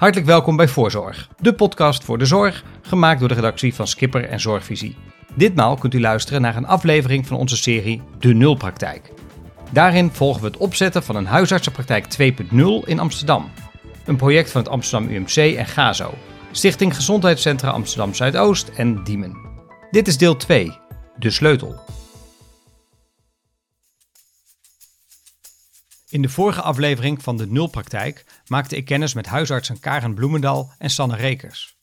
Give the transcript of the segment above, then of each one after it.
Hartelijk welkom bij Voorzorg, de podcast voor de zorg, gemaakt door de redactie van Skipper en Zorgvisie. Ditmaal kunt u luisteren naar een aflevering van onze serie De Nulpraktijk. Daarin volgen we het opzetten van een huisartsenpraktijk 2.0 in Amsterdam. Een project van het Amsterdam UMC en GAZO, Stichting Gezondheidscentra Amsterdam Zuidoost en Diemen. Dit is deel 2, De Sleutel. In de vorige aflevering van de Nulpraktijk maakte ik kennis met huisartsen Karen Bloemendal en Sanne Rekers.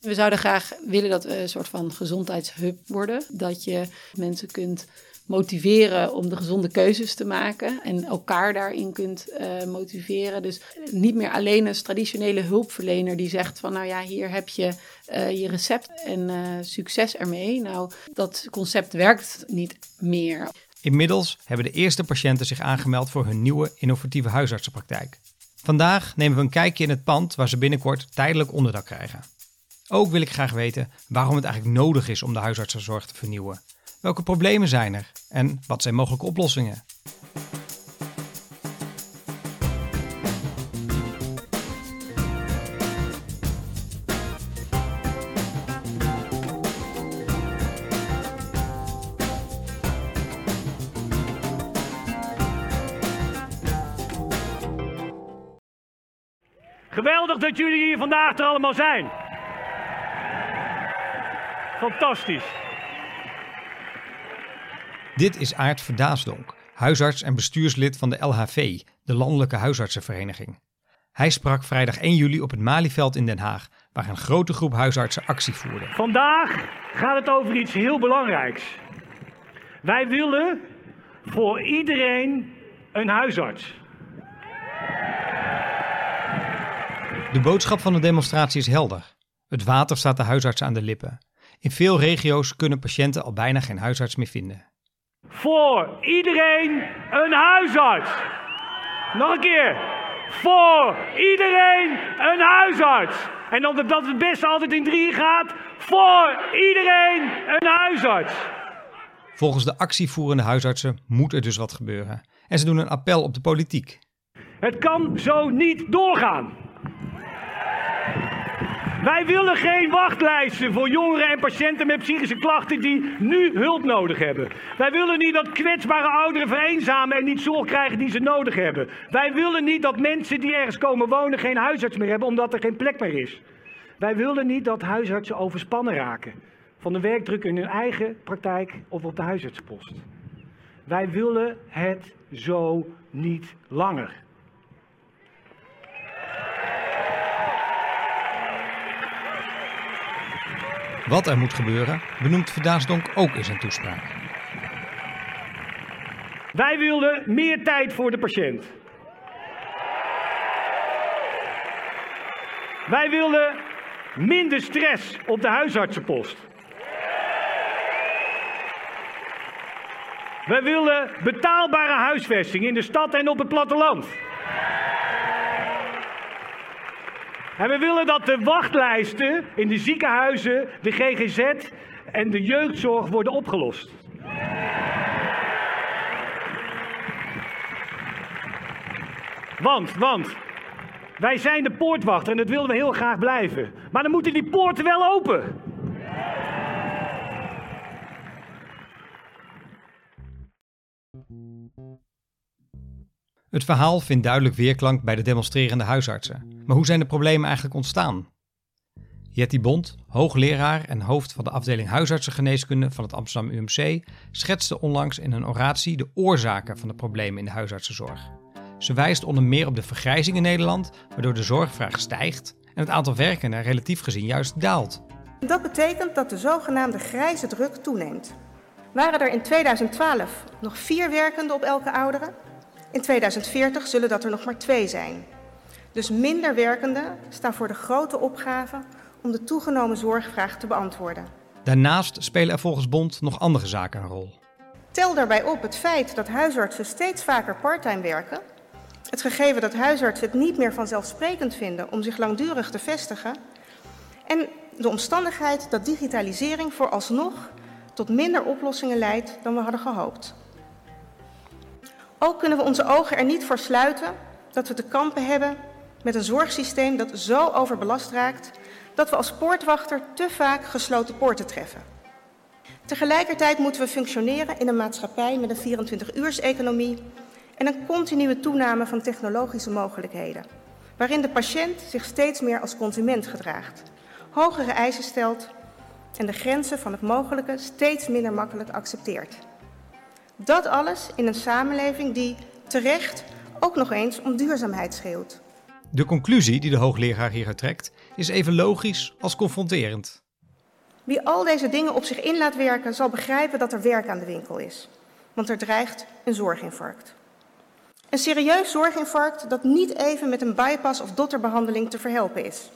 We zouden graag willen dat we een soort van gezondheidshub worden. Dat je mensen kunt motiveren om de gezonde keuzes te maken en elkaar daarin kunt uh, motiveren. Dus niet meer alleen een traditionele hulpverlener die zegt van nou ja, hier heb je uh, je recept en succes ermee. Nou, dat concept werkt niet meer. Inmiddels hebben de eerste patiënten zich aangemeld voor hun nieuwe innovatieve huisartsenpraktijk. Vandaag nemen we een kijkje in het pand waar ze binnenkort tijdelijk onderdak krijgen. Ook wil ik graag weten waarom het eigenlijk nodig is om de huisartsenzorg te vernieuwen. Welke problemen zijn er en wat zijn mogelijke oplossingen? Geweldig dat jullie hier vandaag er allemaal zijn. Fantastisch. Dit is Aart Verdaasdonk, huisarts en bestuurslid van de LHV, de Landelijke Huisartsenvereniging. Hij sprak vrijdag 1 juli op het Malieveld in Den Haag, waar een grote groep huisartsen actie voerde. Vandaag gaat het over iets heel belangrijks. Wij willen voor iedereen een huisarts. De boodschap van de demonstratie is helder. Het water staat de huisartsen aan de lippen. In veel regio's kunnen patiënten al bijna geen huisarts meer vinden. Voor iedereen een huisarts. Nog een keer. Voor iedereen een huisarts. En dan dat het beste altijd in drie gaat. Voor iedereen een huisarts. Volgens de actievoerende huisartsen moet er dus wat gebeuren. En ze doen een appel op de politiek. Het kan zo niet doorgaan. Wij willen geen wachtlijsten voor jongeren en patiënten met psychische klachten die nu hulp nodig hebben. Wij willen niet dat kwetsbare ouderen vereenzamen en niet zorg krijgen die ze nodig hebben. Wij willen niet dat mensen die ergens komen wonen geen huisarts meer hebben omdat er geen plek meer is. Wij willen niet dat huisartsen overspannen raken van de werkdruk in hun eigen praktijk of op de huisartsenpost. Wij willen het zo niet langer. Wat er moet gebeuren, benoemt Verdaasdonk ook in zijn toespraak. Wij wilden meer tijd voor de patiënt. Wij willen minder stress op de huisartsenpost. Wij willen betaalbare huisvesting in de stad en op het platteland. En we willen dat de wachtlijsten in de ziekenhuizen, de GGZ en de jeugdzorg worden opgelost. Want, want, wij zijn de poortwachter en dat willen we heel graag blijven. Maar dan moeten die poorten wel open. Het verhaal vindt duidelijk weerklank bij de demonstrerende huisartsen. Maar hoe zijn de problemen eigenlijk ontstaan? Jetty Bond, hoogleraar en hoofd van de afdeling huisartsengeneeskunde van het Amsterdam UMC, schetste onlangs in een oratie de oorzaken van de problemen in de huisartsenzorg. Ze wijst onder meer op de vergrijzing in Nederland, waardoor de zorgvraag stijgt en het aantal werkenden relatief gezien juist daalt. Dat betekent dat de zogenaamde grijze druk toeneemt. Waren er in 2012 nog vier werkenden op elke oudere, in 2040 zullen dat er nog maar twee zijn. Dus minder werkenden staan voor de grote opgave om de toegenomen zorgvraag te beantwoorden. Daarnaast spelen er volgens Bond nog andere zaken een rol. Tel daarbij op het feit dat huisartsen steeds vaker parttime werken, het gegeven dat huisartsen het niet meer vanzelfsprekend vinden om zich langdurig te vestigen en de omstandigheid dat digitalisering vooralsnog tot minder oplossingen leidt dan we hadden gehoopt. Ook kunnen we onze ogen er niet voor sluiten dat we te kampen hebben met een zorgsysteem dat zo overbelast raakt dat we als poortwachter te vaak gesloten poorten treffen. Tegelijkertijd moeten we functioneren in een maatschappij met een 24-uurseconomie en een continue toename van technologische mogelijkheden, waarin de patiënt zich steeds meer als consument gedraagt, hogere eisen stelt en de grenzen van het mogelijke steeds minder makkelijk accepteert. Dat alles in een samenleving die terecht ook nog eens om duurzaamheid schreeuwt. De conclusie die de hoogleraar hieruit trekt is even logisch als confronterend. Wie al deze dingen op zich in laat werken, zal begrijpen dat er werk aan de winkel is. Want er dreigt een zorginfarct. Een serieus zorginfarct dat niet even met een bypass of dotterbehandeling te verhelpen is.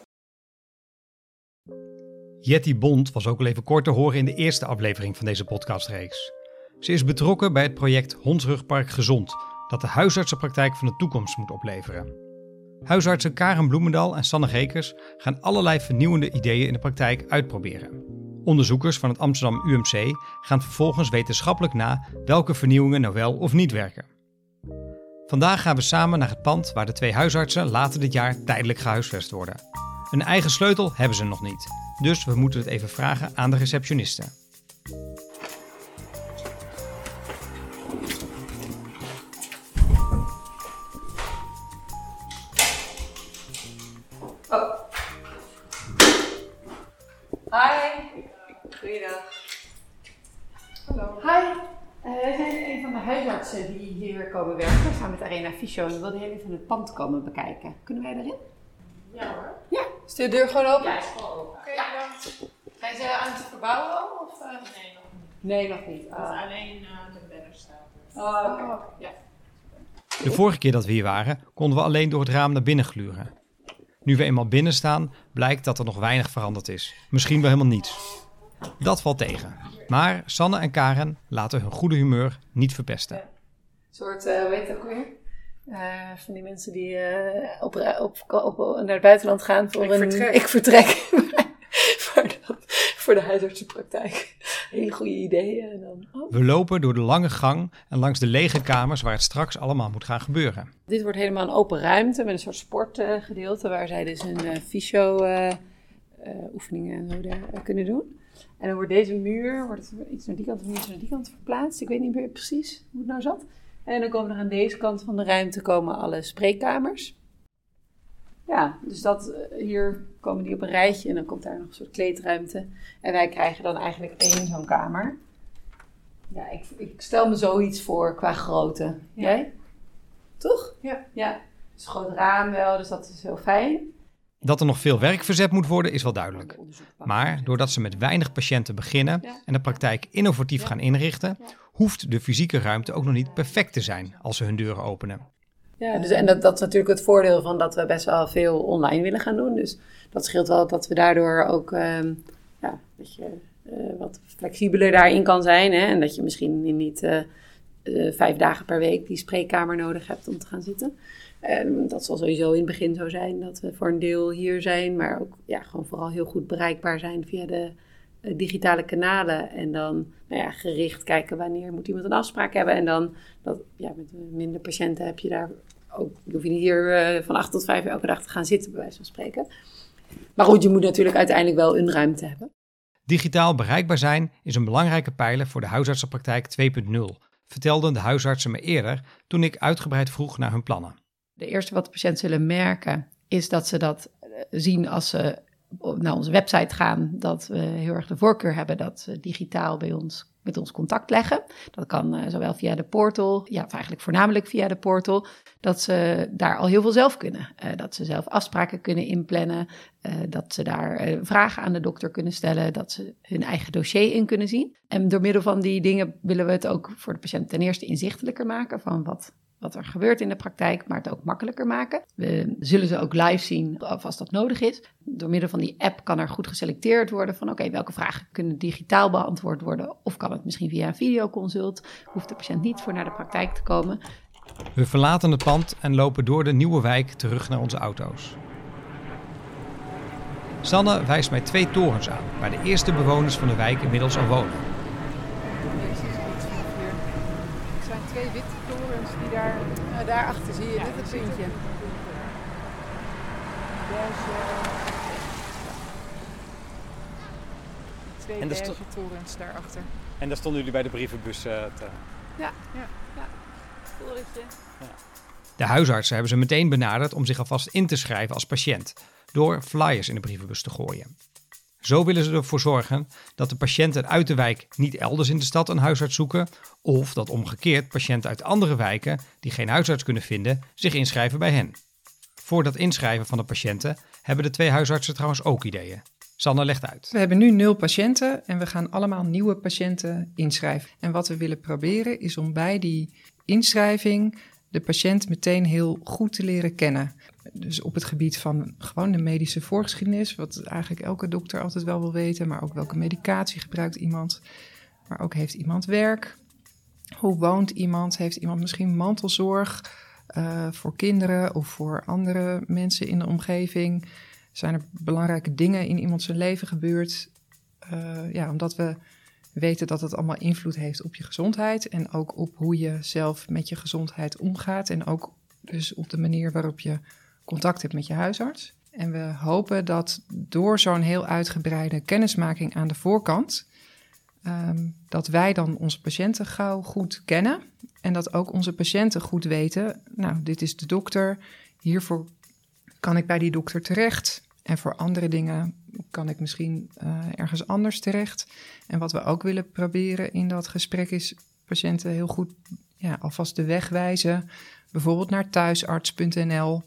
Jetty Bond was ook al even kort te horen in de eerste aflevering van deze podcastreeks. Ze is betrokken bij het project Hondsrugpark Gezond, dat de huisartsenpraktijk van de toekomst moet opleveren. Huisartsen Karen Bloemendal en Sanne Gekers gaan allerlei vernieuwende ideeën in de praktijk uitproberen. Onderzoekers van het Amsterdam UMC gaan vervolgens wetenschappelijk na welke vernieuwingen nou wel of niet werken. Vandaag gaan we samen naar het pand waar de twee huisartsen later dit jaar tijdelijk gehuisvest worden. Een eigen sleutel hebben ze nog niet, dus we moeten het even vragen aan de receptioniste. Hier komen werken, samen met Arena Fysio. En we wilden heel even het pand komen bekijken. Kunnen wij erin? Ja hoor. Ja. Is de deur gewoon open? Ja, is gewoon open. Oké, bedankt. Zijn ze aan het verbouwen al? Of, uh? Nee, nog niet. Nee, nog niet. Is alleen uh, de bedden staat. er. Oh, oké. Ja. De vorige keer dat we hier waren, konden we alleen door het raam naar binnen gluren. Nu we eenmaal binnen staan, blijkt dat er nog weinig veranderd is. Misschien wel helemaal niets. Dat valt tegen. Maar Sanne en Karen laten hun goede humeur niet verpesten. Een soort, uh, hoe heet het ook weer? Uh, van die mensen die uh, op, op, op, naar het buitenland gaan voor Ik een... vertrek. Ik vertrek. voor, de, voor de huisartsenpraktijk. Hele goede ideeën. En dan, oh. We lopen door de lange gang en langs de lege kamers waar het straks allemaal moet gaan gebeuren. Dit wordt helemaal een open ruimte met een soort sportgedeelte waar zij dus hun uh, fysio uh, oefeningen en zo daar, kunnen doen. En dan wordt deze muur, wordt het iets naar die kant of iets naar die kant verplaatst. Ik weet niet meer precies hoe het nou zat. En dan komen er aan deze kant van de ruimte komen alle spreekkamers. Ja, dus dat, hier komen die op een rijtje en dan komt daar nog een soort kleedruimte. En wij krijgen dan eigenlijk één zo'n kamer. Ja, ik, ik stel me zoiets voor qua grootte. Ja. Jij? Toch? Ja. Ja. Het is een groot raam wel, dus dat is heel fijn. Dat er nog veel werk verzet moet worden is wel duidelijk. Maar doordat ze met weinig patiënten beginnen en de praktijk innovatief gaan inrichten, hoeft de fysieke ruimte ook nog niet perfect te zijn als ze hun deuren openen. Ja, dus, en dat, dat is natuurlijk het voordeel van dat we best wel veel online willen gaan doen. Dus dat scheelt wel dat we daardoor ook um, ja, dat je, uh, wat flexibeler daarin kan zijn. Hè? En dat je misschien niet uh, uh, vijf dagen per week die spreekkamer nodig hebt om te gaan zitten. Um, dat zal sowieso in het begin zo zijn dat we voor een deel hier zijn, maar ook ja, gewoon vooral heel goed bereikbaar zijn via de uh, digitale kanalen. En dan nou ja, gericht kijken wanneer moet iemand een afspraak hebben. En dan dat, ja, met minder patiënten heb je daar ook, hoef je niet hier uh, van acht tot vijf elke dag te gaan zitten, bij wijze van spreken. Maar goed, je moet natuurlijk uiteindelijk wel een ruimte hebben. Digitaal bereikbaar zijn is een belangrijke pijler voor de huisartsenpraktijk 2.0, vertelden de huisartsen me eerder toen ik uitgebreid vroeg naar hun plannen. De eerste wat de patiënten zullen merken is dat ze dat zien als ze naar onze website gaan, dat we heel erg de voorkeur hebben dat ze digitaal bij ons met ons contact leggen. Dat kan uh, zowel via de portal, ja, eigenlijk voornamelijk via de portal, dat ze daar al heel veel zelf kunnen. Uh, dat ze zelf afspraken kunnen inplannen, uh, dat ze daar vragen aan de dokter kunnen stellen, dat ze hun eigen dossier in kunnen zien. En door middel van die dingen willen we het ook voor de patiënt ten eerste inzichtelijker maken van wat wat er gebeurt in de praktijk, maar het ook makkelijker maken. We zullen ze ook live zien als dat nodig is. Door middel van die app kan er goed geselecteerd worden van oké, welke vragen kunnen digitaal beantwoord worden of kan het misschien via een videoconsult. Hoeft de patiënt niet voor naar de praktijk te komen. We verlaten het pand en lopen door de nieuwe wijk terug naar onze auto's. Sanne wijst mij twee torens aan, waar de eerste bewoners van de wijk inmiddels al wonen. Het zijn twee witte torens die daar, uh, daarachter zie je, ja, dit het puntje. Twee En er sto- beige torens daarachter. En daar stonden jullie bij de brievenbus te... Ja, Torentje. De huisartsen hebben ze meteen benaderd om zich alvast in te schrijven als patiënt, door flyers in de brievenbus te gooien. Zo willen ze ervoor zorgen dat de patiënten uit de wijk niet elders in de stad een huisarts zoeken, of dat omgekeerd patiënten uit andere wijken die geen huisarts kunnen vinden, zich inschrijven bij hen. Voor dat inschrijven van de patiënten hebben de twee huisartsen trouwens ook ideeën. Sanne legt uit. We hebben nu nul patiënten en we gaan allemaal nieuwe patiënten inschrijven. En wat we willen proberen is om bij die inschrijving de patiënt meteen heel goed te leren kennen. Dus op het gebied van gewoon de medische voorgeschiedenis, wat eigenlijk elke dokter altijd wel wil weten, maar ook welke medicatie gebruikt iemand. Maar ook heeft iemand werk? Hoe woont iemand? Heeft iemand misschien mantelzorg eh, voor kinderen of voor andere mensen in de omgeving? Zijn er belangrijke dingen in iemand zijn leven gebeurd? Eh, ja, omdat we weten dat het allemaal invloed heeft op je gezondheid en ook op hoe je zelf met je gezondheid omgaat en ook dus op de manier waarop je contact hebt met je huisarts. En we hopen dat door zo'n heel uitgebreide kennismaking aan de voorkant, ehm, dat wij dan onze patiënten gauw goed kennen en dat ook onze patiënten goed weten, nou, dit is de dokter, hiervoor kan ik bij die dokter terecht. En voor andere dingen kan ik misschien eh, ergens anders terecht. En wat we ook willen proberen in dat gesprek is patiënten heel goed ja, alvast de weg wijzen. Bijvoorbeeld naar thuisarts.nl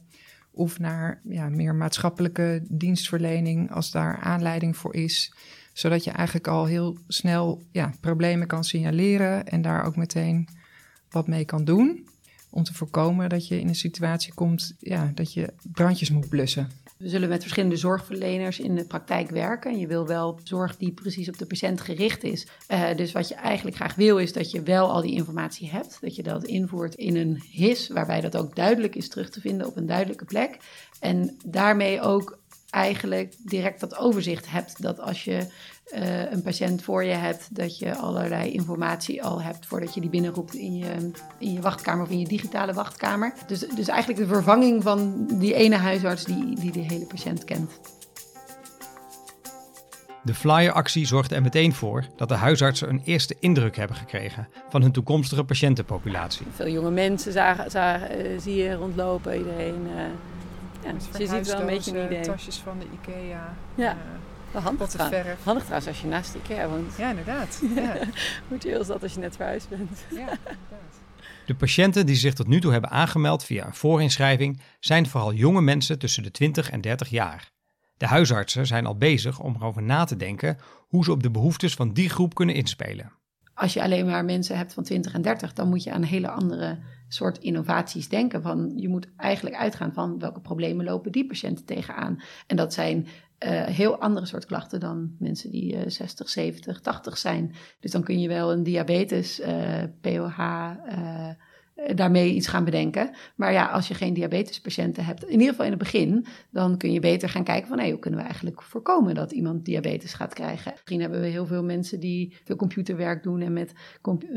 of naar ja, meer maatschappelijke dienstverlening als daar aanleiding voor is. Zodat je eigenlijk al heel snel ja, problemen kan signaleren en daar ook meteen wat mee kan doen. Om te voorkomen dat je in een situatie komt ja, dat je brandjes moet blussen. We zullen met verschillende zorgverleners in de praktijk werken. En je wil wel zorg die precies op de patiënt gericht is. Eh, dus wat je eigenlijk graag wil, is dat je wel al die informatie hebt. Dat je dat invoert in een HIS, waarbij dat ook duidelijk is terug te vinden op een duidelijke plek. En daarmee ook eigenlijk direct dat overzicht hebt. Dat als je eh, een patiënt voor je hebt, dat je allerlei informatie al hebt voordat je die binnenroept in je, in je wachtkamer of in je digitale wachtkamer. Dus, dus eigenlijk de vervanging van die ene huisarts die, die de hele patiënt kent. De flyeractie zorgde er meteen voor dat de huisartsen een eerste indruk hebben gekregen van hun toekomstige patiëntenpopulatie. Veel jonge mensen zagen, zagen, eh, zie je rondlopen, iedereen. eh, ja, dus je ziet wel een beetje een idee. tasjes van de Ikea. Ja. Wel handig, potten trouwens. verf. handig trouwens als je naast de IKEA woont. Ja, inderdaad. Ja, Hoe chill is dat als je net verhuisd bent? ja, inderdaad. De patiënten die zich tot nu toe hebben aangemeld via een voorinschrijving zijn vooral jonge mensen tussen de 20 en 30 jaar. De huisartsen zijn al bezig om erover na te denken hoe ze op de behoeftes van die groep kunnen inspelen. Als je alleen maar mensen hebt van 20 en 30, dan moet je aan een hele andere soort innovaties denken. Van, je moet eigenlijk uitgaan van welke problemen lopen die patiënten tegenaan. En dat zijn eh, heel andere soort klachten dan mensen die eh, 60, 70, 80 zijn. Dus dan kun je wel een diabetes, POH, eh, eh, daarmee iets gaan bedenken. Maar ja, als je geen diabetespatiënten hebt, in ieder geval in het begin, dan kun je beter gaan kijken van hoe kunnen we eigenlijk voorkomen dat iemand diabetes gaat krijgen. Misschien hebben we heel veel mensen die veel computerwerk doen en met,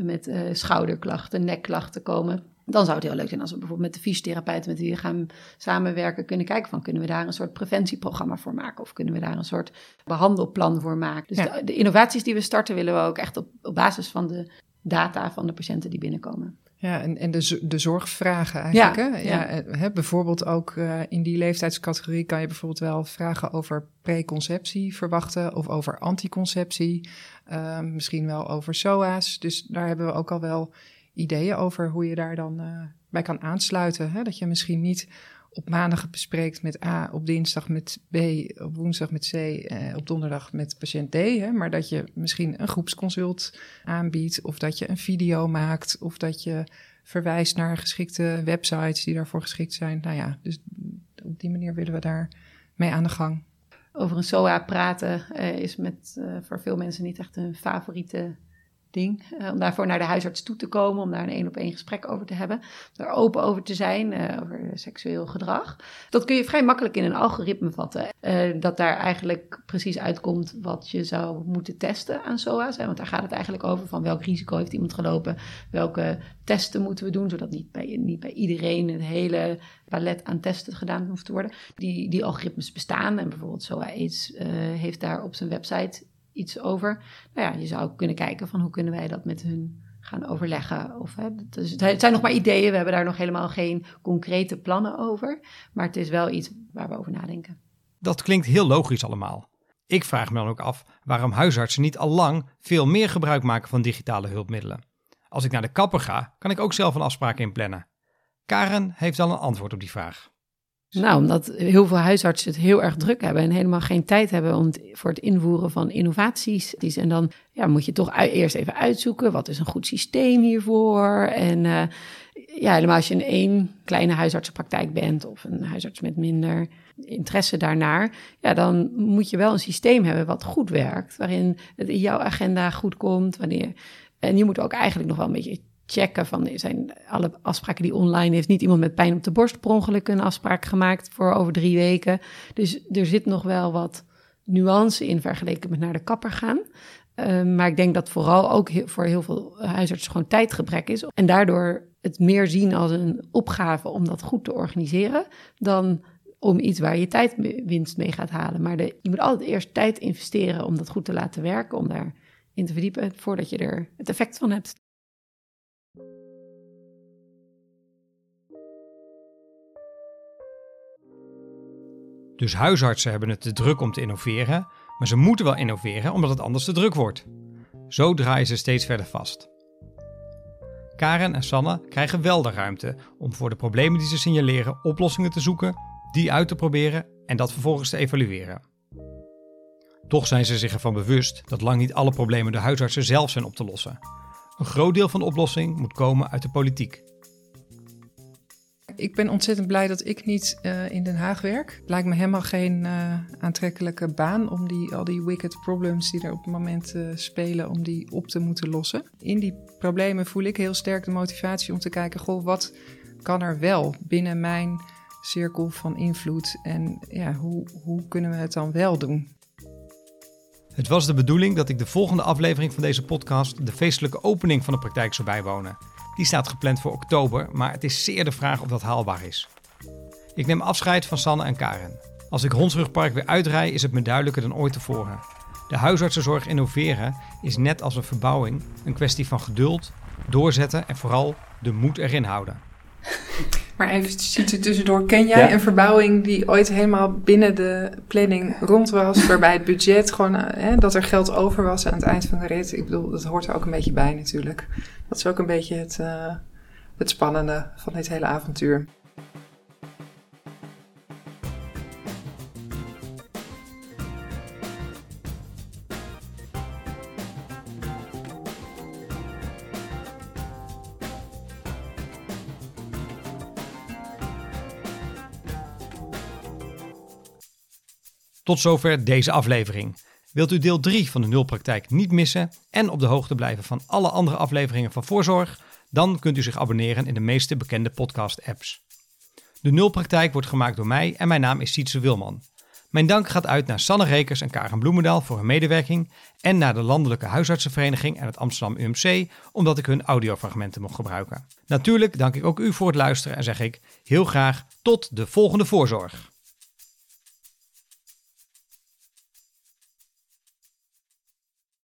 met schouderklachten, nekklachten komen. Dan zou het heel leuk zijn als we bijvoorbeeld met de fysiotherapeuten met wie we gaan samenwerken kunnen kijken van kunnen we daar een soort preventieprogramma voor maken of kunnen we daar een soort behandelplan voor maken. Dus Ja. de, de innovaties die we starten willen we ook echt op, op basis van de data van de patiënten die binnenkomen. Ja, en, en de, de zorgvragen eigenlijk. Ja, hè? ja. Ja, hè, bijvoorbeeld ook eh, in die leeftijdscategorie kan je bijvoorbeeld wel vragen over preconceptie verwachten of over anticonceptie. eh, misschien wel over SOA's. Dus daar hebben we ook al wel ideeën over hoe je daar dan eh, bij kan aansluiten. Hè? Dat je misschien niet op maandag bespreekt met A, op dinsdag met B, op woensdag met C, eh, op donderdag met patiënt D. Hè? Maar dat je misschien een groepsconsult aanbiedt, of dat je een video maakt, of dat je verwijst naar geschikte websites die daarvoor geschikt zijn. Nou ja, dus op die manier willen we daar mee aan de gang. Over een SOA praten eh, is met, eh, voor veel mensen niet echt een favoriete ding. eh, om daarvoor naar de huisarts toe te komen, om daar een één op één gesprek over te hebben. Daar open over te zijn, eh, over seksueel gedrag. Dat kun je vrij makkelijk in een algoritme vatten. eh, dat daar eigenlijk precies uitkomt wat je zou moeten testen aan SOA's. Want daar gaat het eigenlijk over van welk risico heeft iemand gelopen. Welke testen moeten we doen, zodat niet bij, niet bij iedereen het hele palet aan testen gedaan hoeft te worden. Die, die algoritmes bestaan en bijvoorbeeld SOA AIDS heeft daar op zijn website iets over. Nou ja, je zou kunnen kijken van hoe kunnen wij dat met hun gaan overleggen. Of, hè, dus het zijn nog maar ideeën, we hebben daar nog helemaal geen concrete plannen over. Maar het is wel iets waar we over nadenken. Dat klinkt heel logisch allemaal. Ik vraag me dan ook af waarom huisartsen niet al lang veel meer gebruik maken van digitale hulpmiddelen. Als ik naar de kapper ga, kan ik ook zelf een afspraak inplannen. Karen heeft al een antwoord op die vraag. Nou, omdat heel veel huisartsen het heel erg druk hebben en helemaal geen tijd hebben om voor het invoeren van innovaties. En dan ja, moet je toch eerst even uitzoeken wat is een goed systeem hiervoor. En eh, ja, helemaal als je in één kleine huisartsenpraktijk bent of een huisarts met minder interesse daarnaar, ja, dan moet je wel een systeem hebben wat goed werkt, waarin het in jouw agenda goed komt. Wanneer, en je moet ook eigenlijk nog wel een beetje checken van zijn alle afspraken die online heeft. Niet iemand met pijn op de borst per ongeluk een afspraak gemaakt voor over drie weken. Dus er zit nog wel wat nuance in vergeleken met naar de kapper gaan. Um, maar ik denk dat vooral ook voor heel veel huisartsen gewoon tijdgebrek is. En daardoor het meer zien als een opgave om dat goed te organiseren. Dan om iets waar je tijdwinst mee gaat halen. Maar de, je moet altijd eerst tijd investeren om dat goed te laten werken. Om daarin te verdiepen voordat je er het effect van hebt. Dus huisartsen hebben het te druk om te innoveren, maar ze moeten wel innoveren omdat het anders te druk wordt. Zo draaien ze steeds verder vast. Karen en Sanne krijgen wel de ruimte om voor de problemen die ze signaleren oplossingen te zoeken, die uit te proberen en dat vervolgens te evalueren. Toch zijn ze zich ervan bewust dat lang niet alle problemen door huisartsen zelf zijn op te lossen. Een groot deel van de oplossing moet komen uit de politiek. Ik ben ontzettend blij dat ik niet uh, in Den Haag werk. Lijkt me helemaal geen uh, aantrekkelijke baan om die, al die wicked problems die er op het moment uh, spelen, om die op te moeten lossen. In die problemen voel ik heel sterk de motivatie om te kijken, goh, wat kan er wel binnen mijn cirkel van invloed en ja, hoe, hoe kunnen we het dan wel doen? Het was de bedoeling dat ik de volgende aflevering van deze podcast de feestelijke opening van de praktijk zou bijwonen. Die staat gepland voor oktober, maar het is zeer de vraag of dat haalbaar is. Ik neem afscheid van Sanne en Karen. Als ik Hondsrugpark weer uitrij, is het me duidelijker dan ooit tevoren. De huisartsenzorg innoveren is net als een verbouwing een kwestie van geduld, doorzetten en vooral de moed erin houden. Maar even ziet u tussendoor, ken jij ja. een verbouwing die ooit helemaal binnen de planning rond was, waarbij het budget gewoon, hè, dat er geld over was aan het eind van de rit? Ik bedoel, dat hoort er ook een beetje bij natuurlijk. Dat is ook een beetje het, uh, het spannende van dit hele avontuur. Tot zover deze aflevering. Wilt u deel 3 van de Nulpraktijk niet missen en op de hoogte blijven van alle andere afleveringen van Voorzorg? Dan kunt u zich abonneren in de meeste bekende podcast-apps. De Nulpraktijk wordt gemaakt door mij en mijn naam is Sietse Wilman. Mijn dank gaat uit naar Sanne Rekers en Karen Bloemendaal voor hun medewerking en naar de Landelijke Huisartsenvereniging en het Amsterdam UMC omdat ik hun audiofragmenten mocht gebruiken. Natuurlijk dank ik ook u voor het luisteren en zeg ik heel graag tot de volgende Voorzorg.